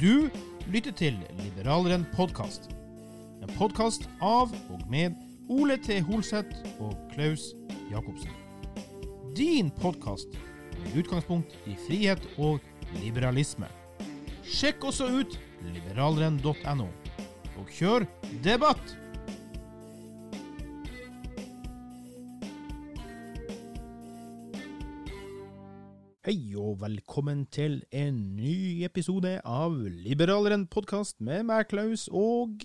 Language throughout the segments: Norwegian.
Du lytter til Liberaleren podkast. En podkast av og med Ole T. Holseth og Klaus Jacobsen. Din podkast med utgangspunkt i frihet og liberalisme. Sjekk også ut liberaleren.no, og kjør debatt! Hei og velkommen til en ny episode av Liberaleren podkast med meg, Klaus, og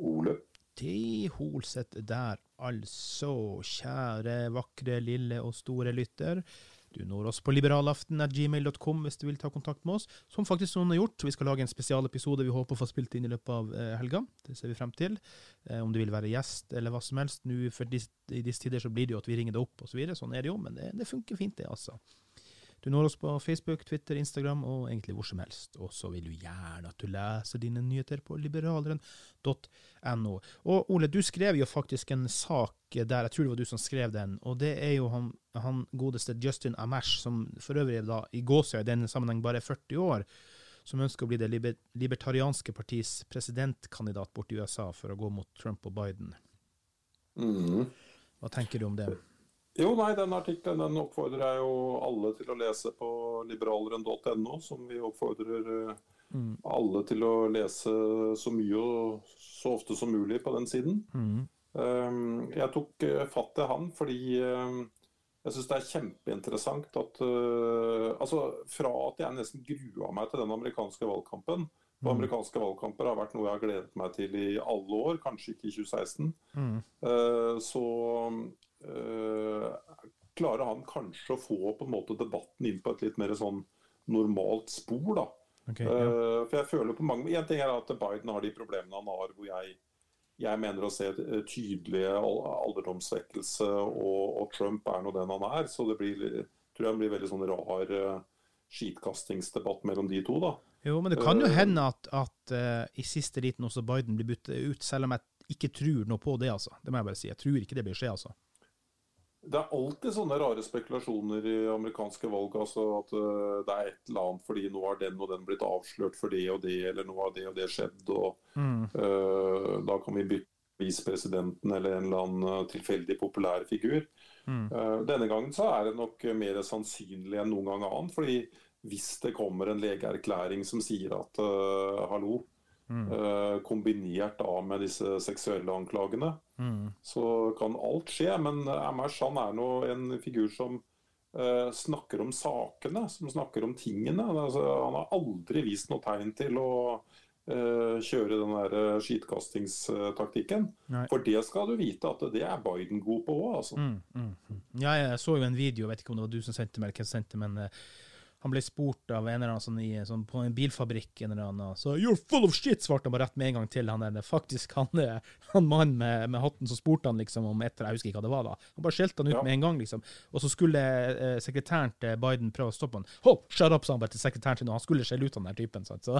Ole. Til Holset der, altså. Kjære, vakre, lille og store lytter. Du når oss på liberalaften.gmail.com hvis du vil ta kontakt med oss, som faktisk noen har gjort. Vi skal lage en spesialepisode vi håper å få spilt inn i løpet av eh, helga. Det ser vi frem til. Eh, om du vil være gjest eller hva som helst. Nå, for I disse tider så blir det jo at vi ringer deg opp osv. Så videre. sånn er det jo, men det, det funker fint, det, altså. Du når oss på Facebook, Twitter, Instagram og egentlig hvor som helst. Og så vil du gjerne at du leser dine nyheter på liberaleren.no. Og Ole, du skrev jo faktisk en sak der, jeg tror det var du som skrev den, og det er jo han, han godeste Justin Amash, som for øvrig da i gåsøya i denne sammenheng bare er 40 år, som ønsker å bli det liber libertarianske partis presidentkandidat borti USA for å gå mot Trump og Biden. Mm. Hva tenker du om det? Jo, nei, den artikkelen den oppfordrer jeg jo alle til å lese på liberaleren.no, som vi oppfordrer mm. alle til å lese så mye og så ofte som mulig på den siden. Mm. Um, jeg tok uh, fatt i han fordi um, jeg syns det er kjempeinteressant at uh, Altså, fra at jeg nesten grua meg til den amerikanske valgkampen og Mm. amerikanske valgkamper har vært noe jeg har gledet meg til i alle år, kanskje ikke i 2016. Mm. Så klarer han kanskje å få på en måte debatten inn på et litt mer sånn normalt spor. da. Okay, Uh, ja. for jeg føler på mange, En ting er at Biden har de problemene han har, hvor jeg, jeg mener å se eh, tydelige al- alderdomssvekkelse, og, og Trump er nå den han er. Så det blir, tror jeg blir veldig sånn rar skitkastingsdebatt mellom de to. da. Jo, men det kan jo Eh, hende at, at uh, i siste liten også Biden blir byttet ut, selv om jeg ikke tror noe på det, altså. Det må jeg bare si. Jeg tror ikke det blir skje, altså. Det er alltid sånne rare spekulasjoner i amerikanske valg. altså At uh, det er et eller annet fordi nå har den og den blitt avslørt for det og det, eller nå har det og det skjedd. og Mm. uh, Da kan vi bytte visepresidenten eller en eller annen uh, tilfeldig populær figur. Mm. Uh, denne gangen så er det nok mer sannsynlig enn noen gang annen. fordi hvis det kommer en legeerklæring som sier at uh, hallo, Mm. uh, kombinert da med disse seksuelle anklagene, Mm. så kan alt skje. Men Amash han er nå en figur som uh, snakker om sakene, som snakker om tingene. Altså, han har aldri vist noe tegn til å uh, kjøre den der skitkastingstaktikken. Nei. For det skal du vite at det er Biden god på òg, altså. Mm, mm, mm. Ja, jeg så jo en video, jeg vet ikke om det var du som sendte meg, eller hvem som sendte, men eh, han ble spurt av en eller annen sånn, i, sånn, på en bilfabrikk, en eller annen, så 'you're full of shit', svarte han bare rett med en gang til. Han der, faktisk, han, eh, han mannen med, med hatten, så spurte han liksom om etter, jeg husker ikke hva det var da. Han bare skjelte han ut Ja. med en gang, liksom. Og så skulle eh, sekretæren til Biden prøve å stoppe han. Hold, shut up, sa han bare til sekretæren sin, og han skulle skjelle ut han der typen. Sant? Så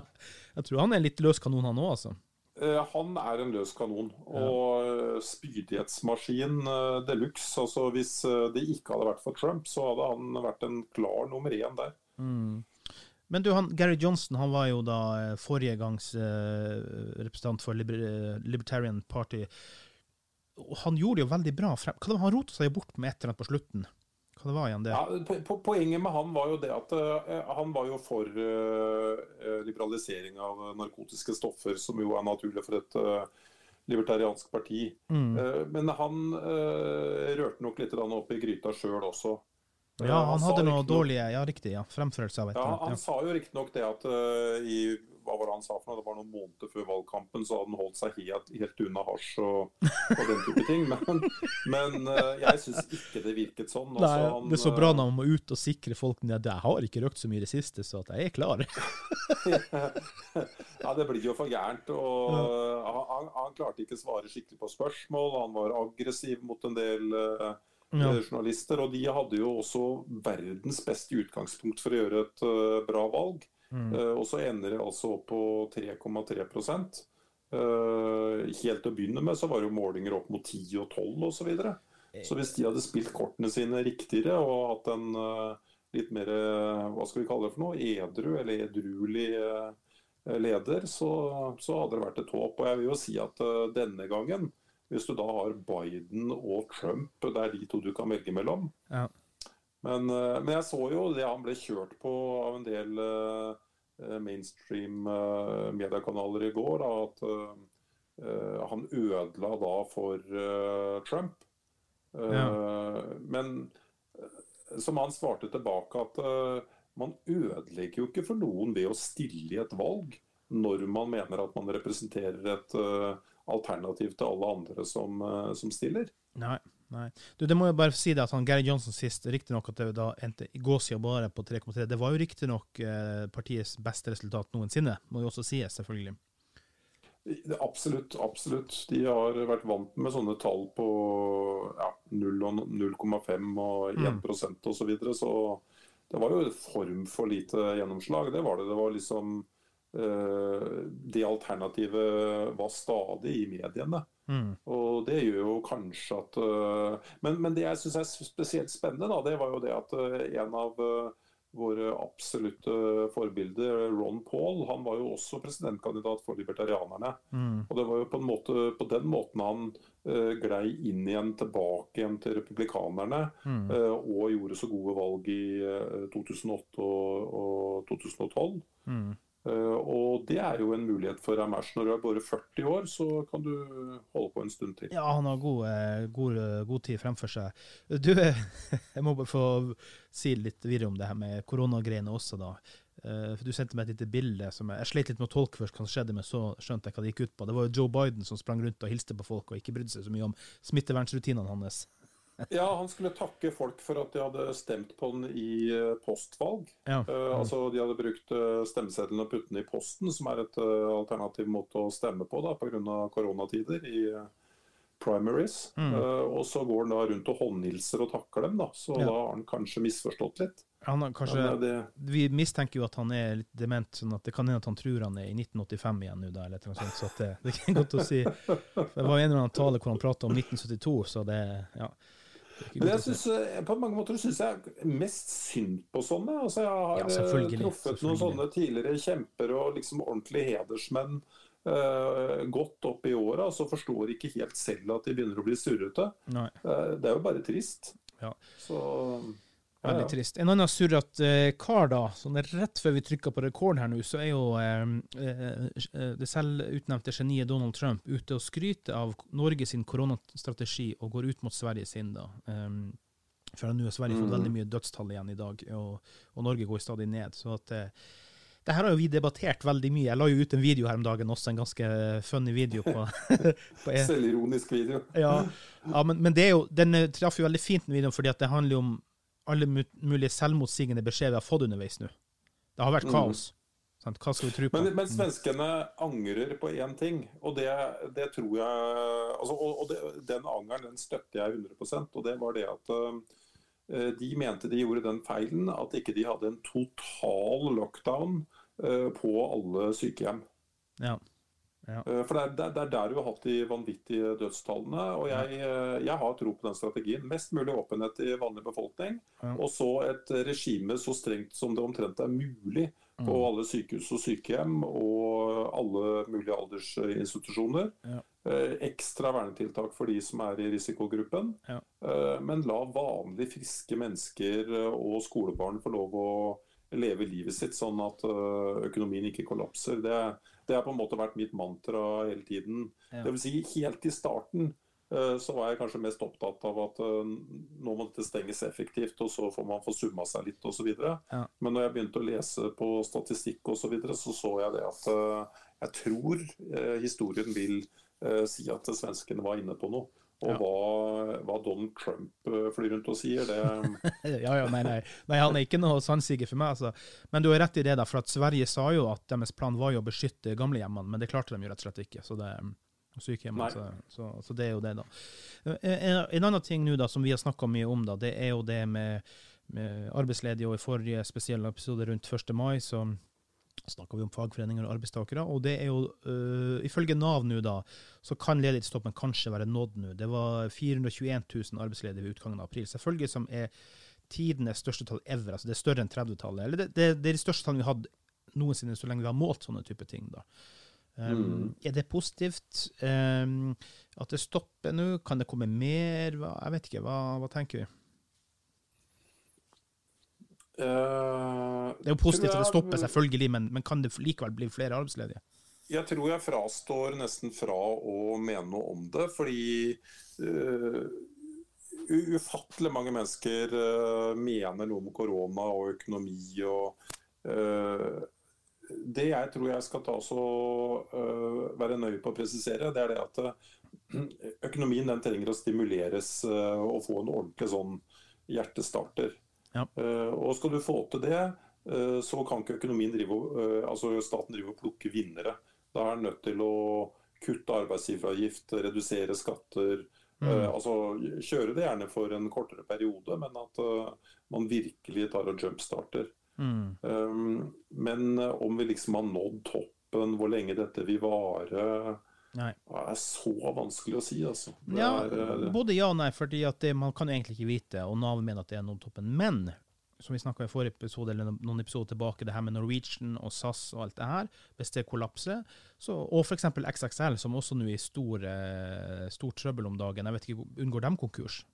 jeg tror han er en litt løs kanon, han òg, altså. Eh, han er en løs kanon og ja. spydighetsmaskin de luxe. Altså, hvis det ikke hadde vært for Trump, så hadde han vært en klar nummer én der. Mm. Men du, han, Gary Johnson han var jo da forrige gangs eh, representant for Liber Libertarian Party. Han gjorde det jo veldig bra. Frem. Han rota seg bort med et eller annet på slutten. Hva det var igjen det? Ja, po poenget med han var jo det at uh, han var jo for uh, liberalisering av narkotiske stoffer, som jo er naturlig for et uh, libertariansk parti. Mm. men han rørte nok litt opp i gryta sjøl også. Ja, han, han hadde noe dårlige ja, riktig, ja, fremførelse av et ja, Han ja. sa jo riktignok det at i hva var det han sa for noe? Det var noen måneder før valgkampen, så hadde han holdt seg helt, helt unna hasj og, og, den type ting. Men, men eh, jeg syns ikke det virket sånn. Nei, han, det er så bra når man må ut og sikre folk at jeg har ikke røkt så mye i det siste, så at jeg er klar. ja, det blir jo for gærent. Og ja. han, han, klarte ikke å svare skikkelig på spørsmål. Han var aggressiv mot en del uh, ja. journalister, og de hadde jo også verdens beste utgangspunkt for å gjøre et uh, bra valg. Mm. Uh, og så ender det altså opp på 3,3 uh, Helt til å begynne med så var det jo målinger opp mot 10 og 12 osv. Så, videre. Eh. så hvis de hadde spilt kortene sine riktigere og hatt en uh, litt mer hva skal vi kalle det for noe, edru eller edruelig leder, så, så, hadde det vært et håp. Og jeg vil jo si at denne gangen, hvis du da har Biden og Trump, det er de to du kan velge mellom, ja. Men, eh, men, jeg så jo det han ble kjørt på av en del uh, mainstream uh, mediekanaler i går, da, at uh, han ødela da for Trump. Ja. Men som han svarte tilbake, at man ødelegger jo ikke for noen ved å stille i et valg når man mener at man representerer et alternativ til alle andre som, som stiller. Nei. Nei. Du, det må jeg bare si det at han Gary Johnson sist, riktignok at det da endte Gåsia bare på 3,3, det var jo riktignok eh, partiets beste resultat noensinne, må jo også sies, selvfølgelig. Absolutt, absolutt. De har vært vant med sånne tall på ja, 0,5 og 1 mm. osv. Så, videre, så det var jo en form for lite gjennomslag. Det var det. Det var liksom eh, Det alternativet var stadig i mediene. Mm. Og det gjør jo kanskje at uh, men, men, det jeg syns er spesielt spennende, da, det var jo det at uh, en av uh, våre absolutte forbilder, Ron Paul, han var jo også presidentkandidat for libertarianerne. Mm. Og det var jo på, en måte, på den måten han glei inn igjen tilbake igjen til republikanerne. Mm. og gjorde så gode valg i 2008 og, og 2012. Eh, og det er jo en mulighet for Amash. Når du er bare 40 år, så kan du holde på en stund til. Ja, han har god, god, god tid fremfor seg. Du, jeg må bare få si litt videre om det her med koronagreiene også, da. Eh, Du sendte meg et lite bilde som jeg, jeg slet litt med å tolke først hva skjedde, men så skjønte jeg hva det gikk ut på. Det var jo Joe Biden som sprang rundt og hilste på folk og ikke brydde seg så mye om smittevernsrutinene hans. Ja, han skulle takke folk for at de hadde stemt på den i eh, postvalg. Ja. Uh, altså De hadde brukt stemmesedlene stemmeseddelen og putt den i posten, som er et uh, alternativ måte å stemme på da, pga. koronatider i primaries. Mm. og så går han da rundt og håndhilser og takker dem, da. Så ja. da har han kanskje misforstått litt. Han kanskje, det... Vi mistenker jo at han er litt dement, sånn at det kan hende at han tror han er i 1985 igjen nå, eller noe sånt. Så det, det er godt å si. Det var en eller annen tale hvor han prata om 1972, så det ja. Men jeg synes, eh, på mange måter syns jeg mest synd på sånne. Altså, jeg har ja, eh, truffet noen sånne tidligere kjemper og liksom ordentlige hedersmenn uh, godt opp i åra, så forstår ikke helt selv at de begynner å bli surrete. Uh, det er jo bare trist. Ja. Så Veldig trist. En annen surrete uh, kar, da. Sånn rett før vi trykker på rekord her nå, så er jo uh, uh, det selvutnevnte geniet Donald Trump ute og skryter av Norge sin koronastrategi og går ut mot Sverige sin, da. Um, for nå har Sverige fått mm. veldig mye dødstall igjen i dag, og, og Norge går stadig ned. Så at det her har jo vi debattert veldig mye. Jeg la jo ut en video her om dagen også, en ganske funny video. på, på Selvironisk video. ja, ja men, men, det er jo, den traff jo veldig fint, den videoen, fordi at det handler jo om alle mulige selvmotsigende beskjeder vi har fått underveis nå. Det har vært mm. kaos. Mm. Hva skal vi tro på? Men, men svenskene angrer på én ting, og det, det, tror jeg altså, Og, og det, den angeren den støtter jeg 100 og det var det at uh, de mente de gjorde den feilen at ikke de hadde en total lockdown uh, på alle sykehjem. Ja. Ja. Eh, For det er, det er- er der du har hatt de vanvittige dødstallene. Og jeg, eh, jeg har tro på den strategien. Mest mulig åpenhet i vanlig befolkning. Ja. Og så et regime så strengt som det omtrent er mulig på Mm. alle sykehus og sykehjem og alle mulige aldersinstitusjoner. Ja. Eh, Ekstra vernetiltak for de som er i risikogruppen. Eh, Men la vanlig friske mennesker og skolebarn få lov å leve livet sitt, sånn at økonomien ikke kollapser. Det, det har på en måte vært mitt mantra hele tiden. Ja. Vil si, helt i starten eh, så var jeg kanskje mest opptatt av at eh, nå må dette stenges effektivt, og så får man få summa seg litt osv. Ja. Men når jeg begynte å lese på statistikk osv., så, videre, så så jeg det at eh, jeg tror historien vil si at svenskene var inne på noe. Og Ja. hva, hva Donald Trump eh, flyr rundt og sier, det Ja, ja, nei, nei. nei, han er ikke noe sannsiger for meg. Altså. Men du har rett i det, da, for at Sverige sa jo at deres plan var jo å beskytte gamlehjemmene, men det klarte de jo rett og slett ikke. Så det Sykehjem, altså, så, så, så det er jo det, da. En, en annen ting nå da, som vi har snakka mye om, da, det er jo det med, med arbeidsledige. Og i forrige spesielle episode rundt 1. mai så snakka vi om fagforeninger og arbeidstakere. Og det er jo, uh, ifølge Nav nå, da, så kan ledighetsstoppen kanskje være nådd nå. Det var 421 000 arbeidsledige ved utgangen av april. Selvfølgelig som er tidenes største tall ever. altså Det er større enn 30-tallet. Eller det, det, det er de største tallene vi har hatt noensinne så lenge vi har målt sånne type ting. da. Um, Er det positivt um, at det stopper nå? Kan det komme mer? Hva, jeg vet ikke. Hva, hva tenker vi? Eh, Det er jo positivt at det stopper, selvfølgelig, men, men kan det likevel bli flere arbeidsledige? Jeg tror jeg frastår nesten fra å mene noe om det, fordi uh, ufattelig mange mennesker uh, mener noe om korona og økonomi og Det jeg tror jeg skal ta så eh, være nøye på å presisere, det er det at økonomien den trenger å stimuleres og få en ordentlig sånn hjertestarter. Ja. Eh, og skal du få til det, eh, så kan ikke økonomien drive, eh, altså staten drive og plukke vinnere. Da er den nødt til å kutte arbeidsgiveravgift, redusere skatter. eh, altså Kjøre det gjerne for en kortere periode, men at man virkelig tar og jumpstarter. Mm. Men om vi liksom har nådd toppen, hvor lenge dette vil vare, Nei. er så vanskelig å si, altså. Det Ja, er, eh, både ja og nei, for man kan jo egentlig ikke vite, og Nav mener at det er nådd toppen. Men som vi snakka i forrige episode, eller noen episoder tilbake, det her med Norwegian og SAS og alt det her, hvis det kollapser, så, og f.eks. XXL, som også nå er i stor, stor, trøbbel om dagen, jeg vet ikke, unngår de konkurs?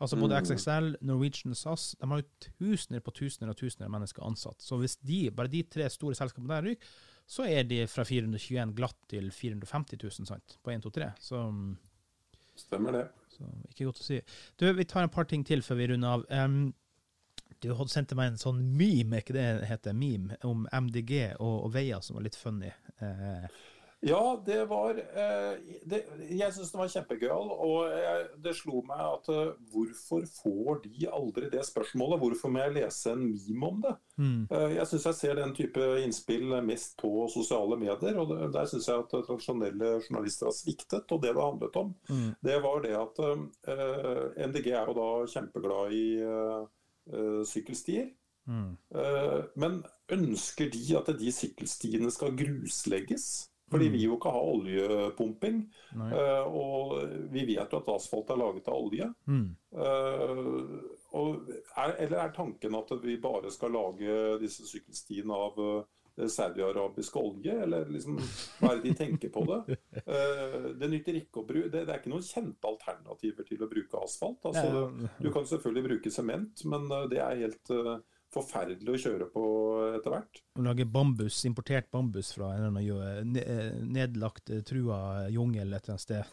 Altså Både XXL, Norwegian og SAS de har jo tusener på tusener og tusener av mennesker ansatt. Så hvis de, bare de tre store selskapene der ryker, så er de fra 421 glatt til 450 000 sant? på 1, 2, 3. Så mm, Stemmer det. så ikke godt å si. Du, vi tar en par ting til før vi runder av. Um, du hadde sendt meg en sånn meme, ikke det heter? Meme om MDG og, og veier som var litt funny. Eh, Ja, det var eh, det, Jeg syns den var kjempegøyal. Og jeg, det slo meg at eh, hvorfor får de aldri det spørsmålet? Hvorfor må jeg lese en meme om det? mm, Eh, jeg syns jeg ser den type innspill mest på sosiale medier. og det- Der syns jeg at tradisjonelle journalister har sviktet. Og det det handlet om, mm, det var det at uh, MDG er jo da kjempeglad i uh, sykkelstier. mm. Uh, Men ønsker de at de sykkelstiene skal gruslegges? Fordi vi vil jo ikke ha oljepumping. Eh, Og vi vet jo at asfalt er laget av olje. Mm. Uh, Og er, eller er tanken at vi bare skal lage disse sykkelstiene av eh, saudi-arabisk olje, eller liksom, hva er det de tenker på det? Det nytter ikke å bruke det, det er ikke noen kjente alternativer til å bruke asfalt. Altså, du kan selvfølgelig bruke sement, men det er helt forferdelig å kjøre på etter hvert. Å lage bambus, importert bambus fra en eller annen eh, nedlagt, eh, trua jungel et eller annet sted.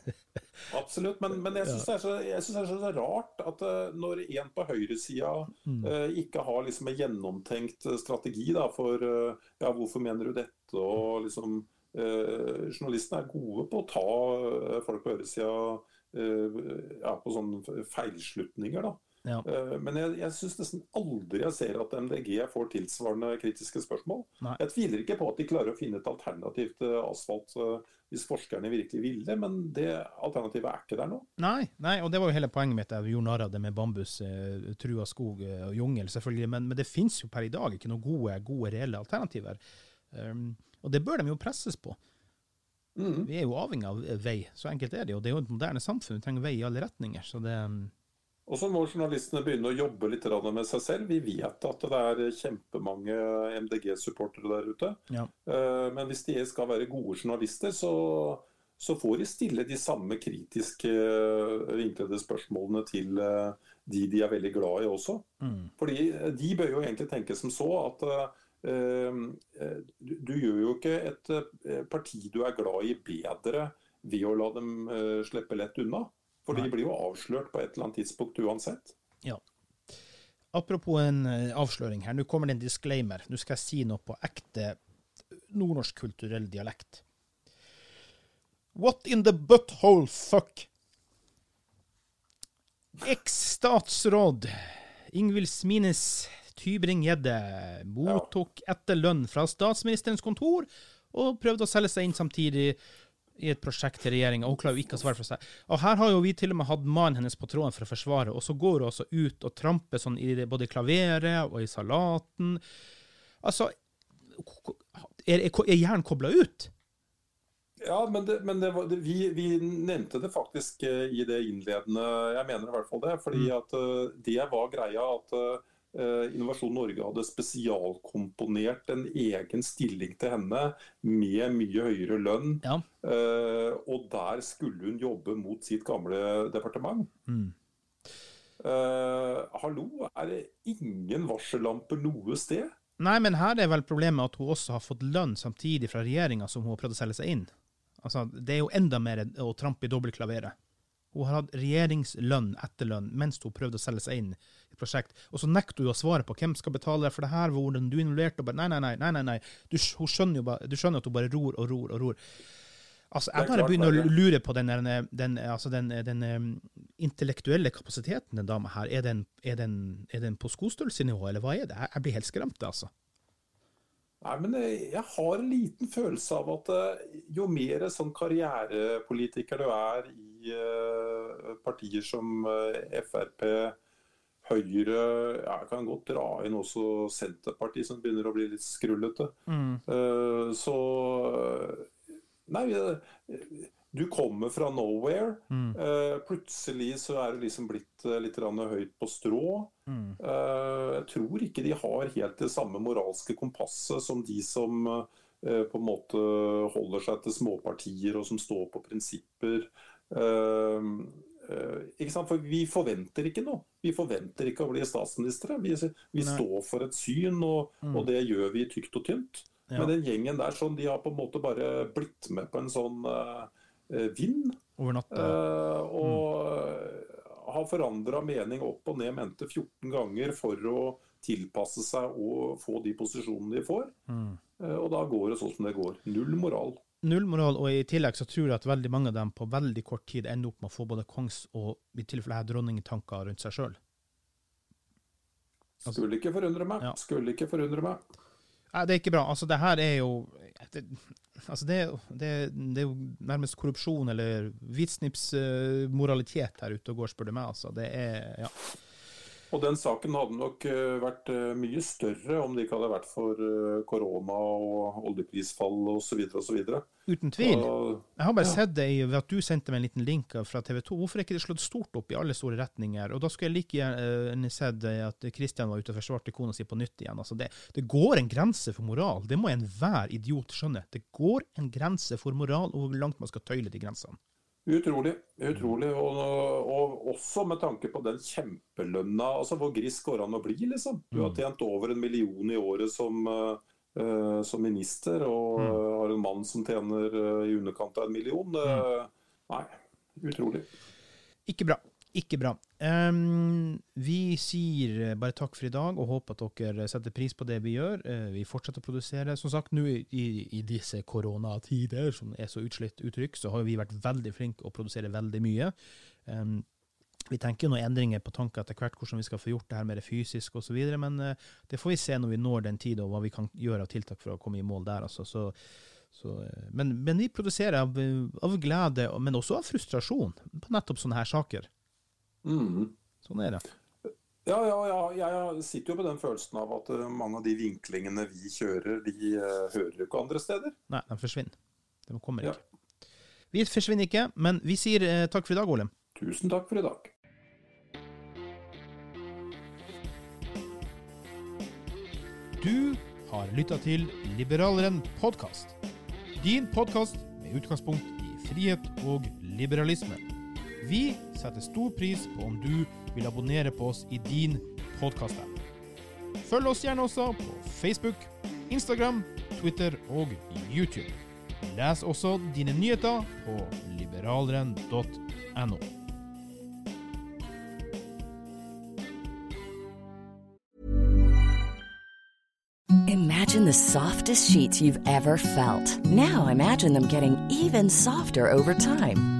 Absolutt, men, men jeg syns det, er så- det er så rart at eh, når en på høyresida Mm. ikke har liksom en gjennomtenkt strategi da, for ja, hvorfor mener du dette, og liksom eh, Journalistene er gode på å ta folk på høyresida eh, ja, på sånne feilslutninger, da. Ja. Eh, Men jeg, jeg syns nesten aldri jeg ser at MDG får tilsvarende kritiske spørsmål. Nei. Jeg tviler ikke på at de klarer å finne et alternativ til asfalt eh, hvis forskerne virkelig ville, men det alternativet er ikke der nå. Nei, nei, og det var jo hele poenget mitt. Jeg gjorde narr av det med bambus, eh, trua skog eh, og jungel, selvfølgelig. Men, men det finnes jo per i dag ikke noen gode, gode reelle alternativer. Um, og det bør de jo presses på. Mm. Vi er jo avhengig av vei, så enkelt er det jo. Det er jo et moderne samfunn, vi trenger vei i alle retninger. Så det Og så må journalistene begynne å jobbe litt med seg selv. Vi vet at det er kjempemange MDG-supportere der ute. Ja. Eh, Men hvis de skal være gode journalister, så, så får de stille de samme kritiske eh, vinklede spørsmålene til eh, de de er veldig glad i også. Mm. Fordi de bør jo egentlig tenke som så at eh, du, gjør jo ikke et parti du er glad i bedre ved å la dem slippe lett unna. For de blir jo avslørt på et eller annet tidspunkt uansett. Ja. Apropos en eh, avsløring her, nå kommer det en disclaimer. Nå skal jeg si noe på ekte nordnorsk kulturell dialekt. What in the butthole fuck? Eks-statsråd Ingvild Smines Tybring-Gjedde mottok etter lønn fra statsministerens kontor og prøvde å selge seg inn samtidig i et prosjekt til regjeringa. Hun klarer jo ikke å svare for seg. Og her har jo vi til og med hatt mannen hennes på tråden for å forsvare, og så går hun også ut og tramper sånn i det- både i klaveret og i salaten. Altså Er, er, er hjernen kobla ut? Ja, men, det, men det var, det, vi, vi nevnte det faktisk eh, i det innledende Jeg mener i hvert fall det. fordi at eh, det var greia at eh, Innovasjon Norge hadde spesialkomponert en egen stilling til henne med mye høyere lønn. Ja. eh, og der skulle hun jobbe mot sitt gamle departement. Mm. Uh, hallo, er det ingen varsellamper noe sted? Nei, men her er vel problemet at hun også har fått lønn samtidig fra regjeringa som hun har prøvd å selge seg inn. Altså, Det er jo enda mer å trampe i dobbeltklaveret. Hun har hatt regjeringslønn, etterlønn, mens hun prøvde å selge seg inn i et prosjekt. Og så nekter hun å svare på hvem skal betale for det her, hvordan du er involvert. og bare, Nei, nei, nei. nei, nei. Du, hun skjønner jo bare, du skjønner at hun bare ror og ror og ror. Altså, Jeg bare begynner er å lure på den, den, den, altså den, den um, intellektuelle kapasiteten den dama her. Er den, er den, er den på skostørrelsenivå, eller hva er det? Jeg- blir helt skremt, altså. Nei, men jeg, jeg har en liten følelse av at eh, jo mer sånn karrierepolitiker du er i eh, partier som eh, Frp, Høyre ja, Jeg kan godt dra inn også Senterpartiet, som begynner å bli litt skrullete. Mm. så Nei, eh, du kommer fra nowhere. Mm. plutselig så er du liksom blitt eh, litt høyt på strå. Mm. jeg tror ikke de har helt det samme moralske kompasset som de som eh, på en måte holder seg til småpartier og som står på prinsipper. Eh, eh, ikke sant? For vi forventer ikke noe. Vi forventer ikke å bli statsministre. Vi, vi står for et syn, og, og det gjør vi tykt og tynt. Men den gjengen der, sånn, de har på en måte bare blitt med på en sånn eh, eh, vind. Over natta. Uh, og mm. har forandra mening opp og ned mente 14 ganger for å tilpasse seg og få de posisjonene de får. Eh, og da går det sånn som det går. Null moral. Null moral, og i tillegg så tror jeg at veldig mange av dem på veldig kort tid ender opp med å få både kongs- og i tilfelle her dronningtanker rundt seg sjøl. Skulle ikke forundre meg. Ja. Skulle ikke forundre meg. Nei, det er ikke bra. Altså, det her er jo det, altså det, det, det er jo nærmest korrupsjon eller hvitsnipsmoralitet uh, her ute og går, spør du meg. Altså. Det er Ja. Og den saken hadde nok eh, vært eh, mye større om det ikke hadde vært for eh, korona og oljeprisfall osv. osv. Uten tvil. Og- Jeg har bare sett det i, at du sendte meg en liten link fra TV 2. Hvorfor er ikke det slått stort opp i alle store retninger? Og da skulle jeg like gjerne sett at Kristian var ute og forsvarte kona si på nytt igjen. Altså det, det går en grense for moral. Det må enhver idiot skjønne. Det går en grense for moral, og hvor langt man skal tøyle de grensene. Utrolig. utrolig, og, og også med tanke på den kjempelønna. altså Hvor grisk går an å bli, liksom? Du har tjent over en million i året som, uh, som minister, og eh, har en mann som tjener uh, i underkant av en million. Uh, Nei, utrolig. Ikke bra. Ikke bra. Um, vi sier bare takk for i dag, og håper at dere setter pris på det vi gjør. Uh, vi fortsetter å produsere. Som sagt, nå i, i disse koronatider, som er så utslitt uttrykk, så har vi vært veldig flinke og produsere veldig mye. Um, vi tenker jo noen endringer på tanker etter hvert, hvordan vi skal få gjort det her mer fysisk osv., men uh, det får vi se når vi når den tida, og hva vi kan gjøre av tiltak for å komme i mål der. Altså. Så, så, eh, men, men vi produserer av, av glede, men også av frustrasjon på nettopp sånne her saker. Mhm. Sånn er det. Ja, ja, ja, jeg sitter jo med den følelsen av at eh, mange av de vinklingene vi kjører, de eh, hører jo ikke andre steder. Nei, de forsvinner. De kommer Ja. Vi forsvinner ikke, men vi sier eh, takk for i dag, Ole. Tusen takk for i dag. Du har lytta til Liberaleren podkast. Din podkast med utgangspunkt i frihet og liberalisme. Vi setter stor pris på om du vil abonnere på oss i din podkast-app. Følg oss gjerne også på Facebook, Instagram, Twitter og YouTube. Les også dine nyheter på. Imagine the softest sheets you've ever felt. Now imagine them getting even softer over time.